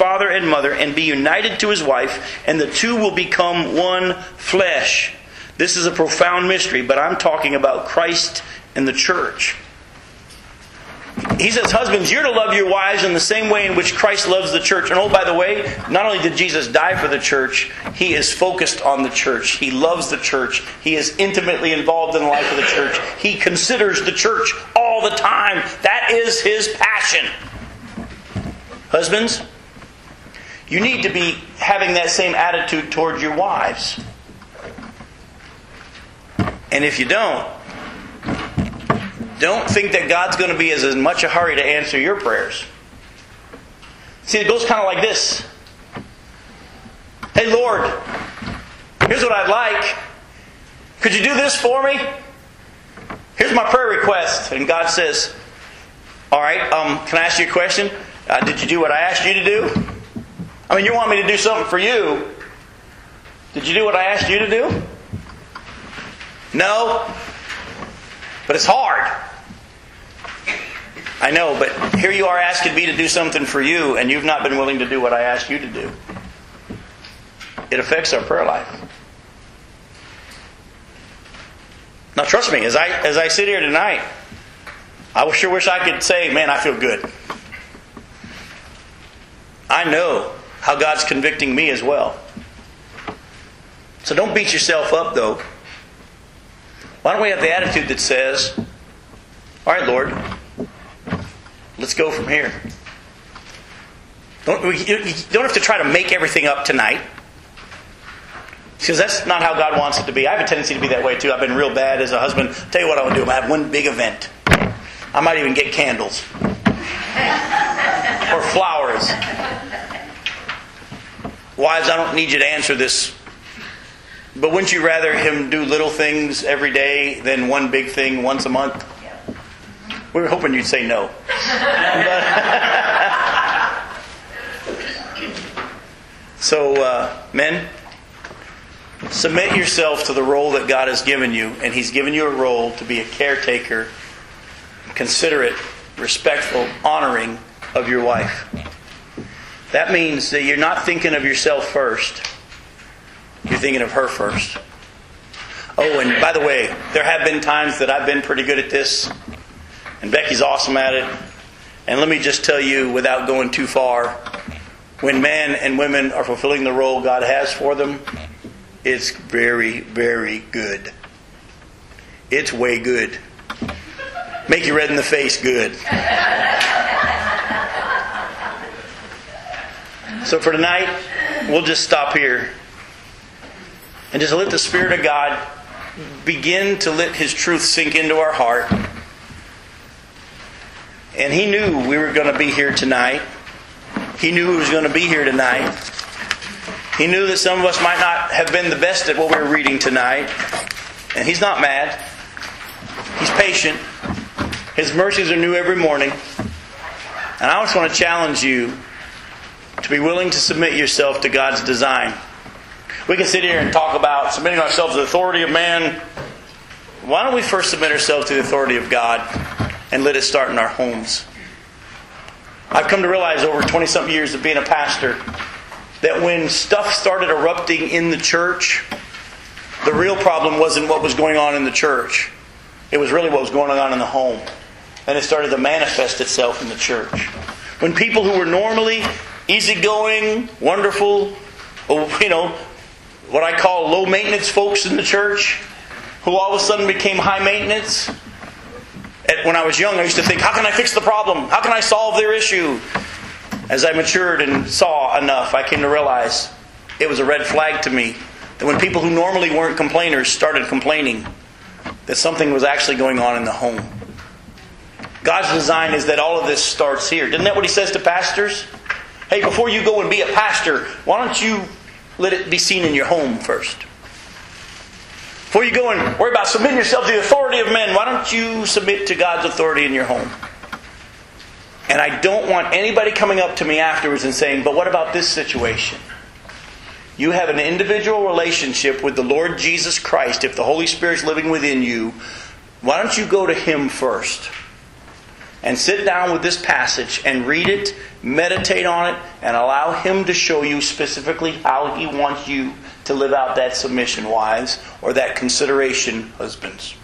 father and mother and be united to his wife, and the two will become one flesh. This is a profound mystery, but I'm talking about Christ and the church. He says, Husbands, you're to love your wives in the same way in which Christ loves the church. And oh, by the way, not only did Jesus die for the church, he is focused on the church. He loves the church. He is intimately involved in the life of the church. He considers the church all the time. That is his passion. Husbands, you need to be having that same attitude towards your wives. And if you don't, don't think that God's going to be as, much a hurry to answer your prayers. See, it goes kind of like this Hey, Lord, here's what I'd like. Could you do this for me? Here's my prayer request. And God says, All right, um, can I ask you a question? Uh, did you do what I asked you to do? I mean, you want me to do something for you. Did you do what I asked you to do? No. But it's hard. I know, but here you are asking me to do something for you, and you've not been willing to do what I asked you to do. It affects our prayer life. Now, trust me, as I, as I sit here tonight, I sure wish I could say, man, I feel good. I know how God's convicting me as well. So don't beat yourself up, though. Why don't we have the attitude that says, All right, Lord, let's go from here. Don't, you don't have to try to make everything up tonight. Because that's not how God wants it to be. I have a tendency to be that way too. I've been real bad as a husband. Tell you what I would do. I have one big event. I might even get candles *laughs* or flowers. Wives, I don't need you to answer this. But wouldn't you rather him do little things every day than one big thing once a month? We were hoping you'd say no. *laughs* so, uh, men, submit yourself to the role that God has given you, and He's given you a role to be a caretaker, considerate, respectful, honoring of your wife. That means that you're not thinking of yourself first, you're thinking of her first. Oh, and by the way, there have been times that I've been pretty good at this, and Becky's awesome at it. And let me just tell you, without going too far, when men and women are fulfilling the role God has for them, it's very, very good. It's way good. Make you red in the face good. *laughs* So for tonight, we'll just stop here and just let the Spirit of God begin to let His truth sink into our heart. And He knew we were going to be here tonight. He knew He was going to be here tonight. He knew that some of us might not have been the best at what we were reading tonight. And He's not mad. He's patient. His mercies are new every morning. And I just want to challenge you to be willing to submit yourself to God's design. We can sit here and talk about submitting ourselves to the authority of man. Why don't we first submit ourselves to the authority of God and let it start in our homes? I've come to realize over 20 something years of being a pastor that when stuff started erupting in the church, the real problem wasn't what was going on in the church. It was really what was going on in the home. And it started to manifest itself in the church. When people who were normally easygoing, wonderful, oh, you know, what I call low maintenance folks in the church, who all of a sudden became high maintenance. When I was young, I used to think, how can I fix the problem? How can I solve their issue? As I matured and saw enough, I came to realize it was a red flag to me that when people who normally weren't complainers started complaining, that something was actually going on in the home. God's design is that all of this starts here. Isn't that what He says to pastors? Hey, before you go and be a pastor, why don't you let it be seen in your home first? Before you go and worry about submitting yourself to the authority of men, why don't you submit to God's authority in your home? And I don't want anybody coming up to me afterwards and saying, but what about this situation? You have an individual relationship with the Lord Jesus Christ. If the Holy Spirit's living within you, why don't you go to Him first? And sit down with this passage and read it, meditate on it, and allow Him to show you specifically how He wants you to live out that submission, wives, or that consideration, husbands.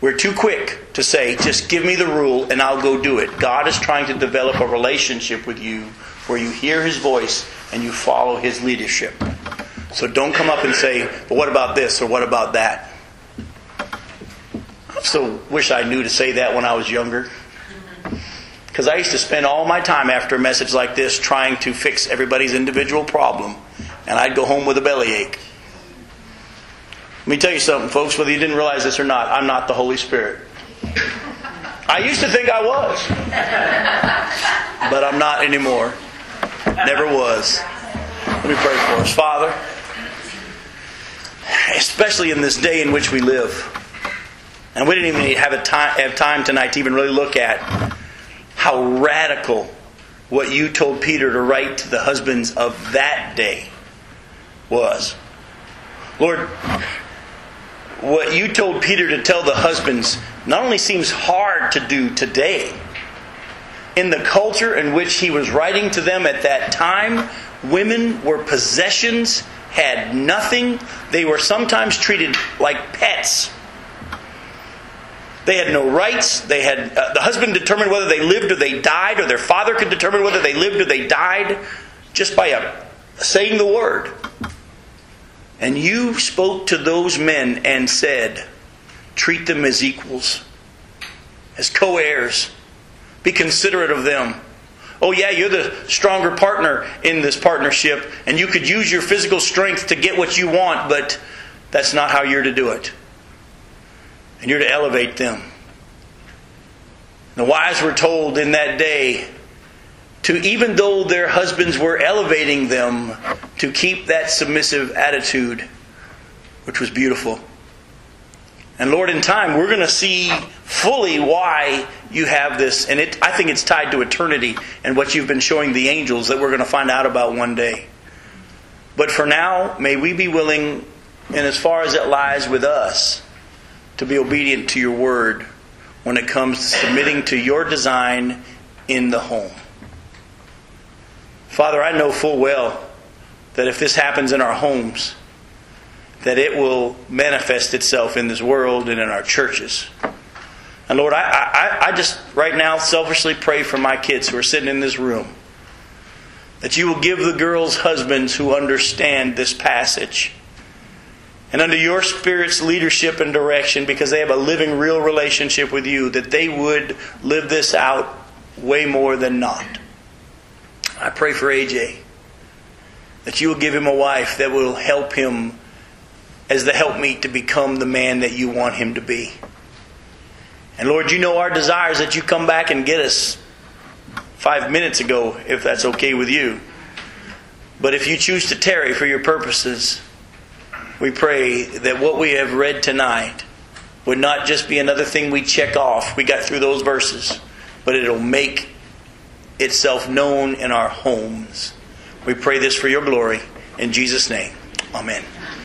We're too quick to say, just give me the rule and I'll go do it. God is trying to develop a relationship with you where you hear His voice and you follow His leadership. So don't come up and say, but what about this or what about that? So wish I knew to say that when I was younger. Because I used to spend all my time after a message like this trying to fix everybody's individual problem, and I'd go home with a bellyache. Let me tell you something, folks, whether you didn't realize this or not, I'm not the Holy Spirit. I used to think I was, but I'm not anymore. Never was. Let me pray for us. Father, especially in this day in which we live, and we didn't even have, a time, have time tonight to even really look at how radical what you told Peter to write to the husbands of that day was. Lord, what you told Peter to tell the husbands not only seems hard to do today, in the culture in which he was writing to them at that time, women were possessions, had nothing. They were sometimes treated like pets. They had no rights. They had uh, the husband determined whether they lived or they died, or their father could determine whether they lived or they died, just by a, saying the word. And you spoke to those men and said, treat them as equals, as co heirs. Be considerate of them. Oh, yeah, you're the stronger partner in this partnership, and you could use your physical strength to get what you want, but that's not how you're to do it. And you're to elevate them. The wives were told in that day to, even though their husbands were elevating them, to keep that submissive attitude, which was beautiful. And Lord, in time, we're going to see fully why you have this. And it, I think it's tied to eternity and what you've been showing the angels that we're going to find out about one day. But for now, may we be willing, and as far as it lies with us, to be obedient to your word when it comes to submitting to your design in the home. Father, I know full well that if this happens in our homes, that it will manifest itself in this world and in our churches. And Lord, I, I, I just right now selfishly pray for my kids who are sitting in this room that you will give the girls husbands who understand this passage. And under your Spirit's leadership and direction, because they have a living, real relationship with you, that they would live this out way more than not. I pray for AJ that you will give him a wife that will help him as the helpmeet to become the man that you want him to be. And Lord, you know our desires that you come back and get us five minutes ago, if that's okay with you. But if you choose to tarry for your purposes, we pray that what we have read tonight would not just be another thing we check off. We got through those verses, but it'll make itself known in our homes. We pray this for your glory. In Jesus' name, amen.